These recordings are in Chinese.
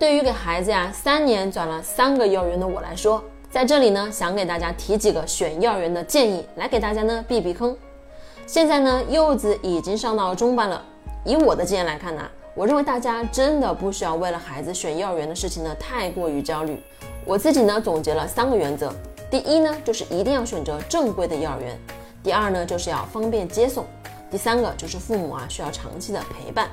对于给孩子呀三年转了三个幼儿园的我来说，在这里呢，想给大家提几个选幼儿园的建议，来给大家呢避避坑。现在呢，柚子已经上到中班了。以我的经验来看呢，我认为大家真的不需要为了孩子选幼儿园的事情呢太过于焦虑。我自己呢总结了三个原则：第一呢，就是一定要选择正规的幼儿园；第二呢，就是要方便接送；第三个就是父母啊需要长期的陪伴。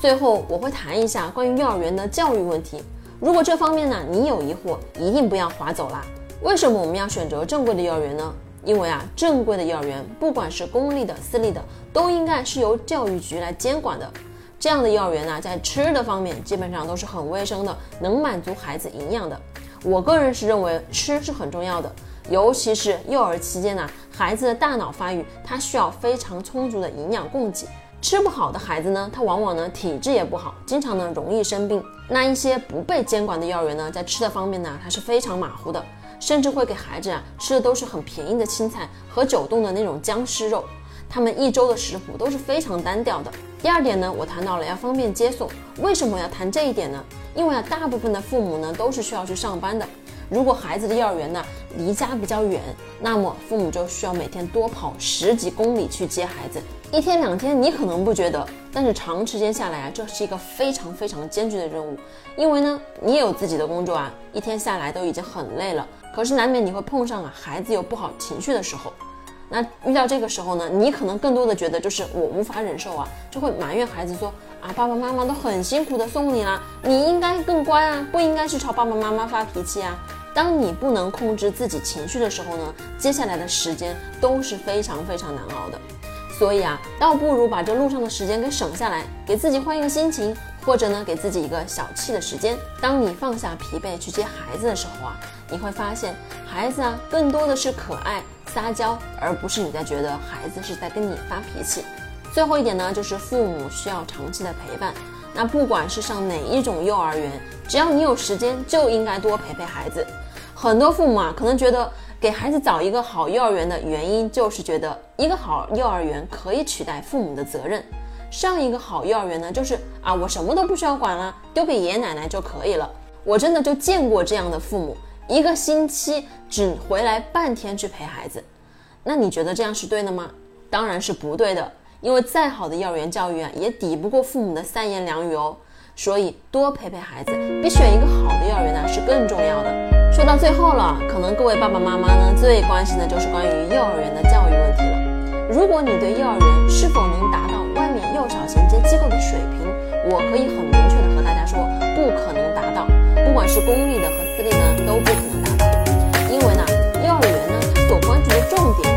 最后我会谈一下关于幼儿园的教育问题。如果这方面呢你有疑惑，一定不要划走啦。为什么我们要选择正规的幼儿园呢？因为啊，正规的幼儿园，不管是公立的、私立的，都应该是由教育局来监管的。这样的幼儿园呢，在吃的方面基本上都是很卫生的，能满足孩子营养的。我个人是认为吃是很重要的，尤其是幼儿期间呢，孩子的大脑发育，他需要非常充足的营养供给。吃不好的孩子呢，他往往呢体质也不好，经常呢容易生病。那一些不被监管的幼儿园呢，在吃的方面呢，它是非常马虎的。甚至会给孩子啊吃的都是很便宜的青菜和久冻的那种僵尸肉，他们一周的食谱都是非常单调的。第二点呢，我谈到了要方便接送，为什么要谈这一点呢？因为啊，大部分的父母呢都是需要去上班的，如果孩子的幼儿园呢离家比较远，那么父母就需要每天多跑十几公里去接孩子。一天两天你可能不觉得，但是长时间下来啊，这是一个非常非常艰巨的任务。因为呢，你也有自己的工作啊，一天下来都已经很累了。可是难免你会碰上啊，孩子有不好情绪的时候。那遇到这个时候呢，你可能更多的觉得就是我无法忍受啊，就会埋怨孩子说啊，爸爸妈妈都很辛苦的送你啦，你应该更乖啊，不应该去朝爸爸妈妈发脾气啊。当你不能控制自己情绪的时候呢，接下来的时间都是非常非常难熬的。所以啊，倒不如把这路上的时间给省下来，给自己换一个心情，或者呢，给自己一个小憩的时间。当你放下疲惫去接孩子的时候啊，你会发现孩子啊，更多的是可爱撒娇，而不是你在觉得孩子是在跟你发脾气。最后一点呢，就是父母需要长期的陪伴。那不管是上哪一种幼儿园，只要你有时间，就应该多陪陪孩子。很多父母啊，可能觉得。给孩子找一个好幼儿园的原因，就是觉得一个好幼儿园可以取代父母的责任。上一个好幼儿园呢，就是啊，我什么都不需要管了，丢给爷爷奶奶就可以了。我真的就见过这样的父母，一个星期只回来半天去陪孩子。那你觉得这样是对的吗？当然是不对的，因为再好的幼儿园教育啊，也抵不过父母的三言两语哦。所以多陪陪孩子，比选一个好的幼儿园呢是更重要的。说到最后了，可能各位爸爸妈妈呢最关心的就是关于幼儿园的教育问题了。如果你对幼儿园是否能达到外面幼小衔接机构的水平，我可以很明确的和大家说，不可能达到。不管是公立的和私立呢，都不可能达到。因为呢，幼儿园呢，它所关注的重点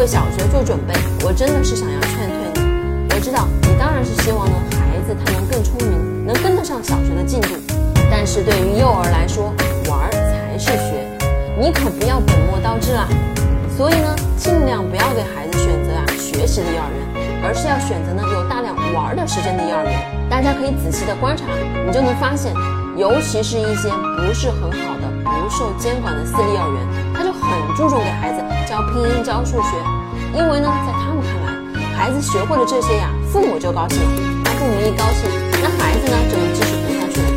为小学做准备，我真的是想要劝退你。我知道你当然是希望呢，孩子他能更聪明，能跟得上小学的进度。但是对于幼儿来说，玩才是学，你可不要本末倒置啊！所以呢，尽量不要给孩子选择啊学习的幼儿园，而是要选择呢有大量玩的时间的幼儿园。大家可以仔细的观察，你就能发现，尤其是一些不是很好的、不受监管的私立幼儿园，教数学，因为呢，在他们看来，孩子学会了这些呀，父母就高兴了。那父母一高兴，那孩子呢就能继续读下去了。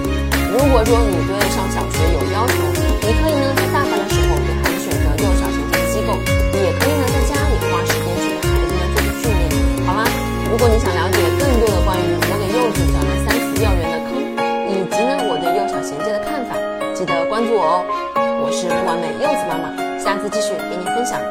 如果说你对上小学有要求，你可以呢在大班的时候给孩子选择幼小衔接机构，也可以呢在家里花时间去给孩子们做训练。好啦，如果你想了解更多的关于我给柚子转了三次幼儿园的坑，以及呢我对幼小衔接的看法，记得关注我哦。我是不完美柚子妈妈。下次继续给你分享。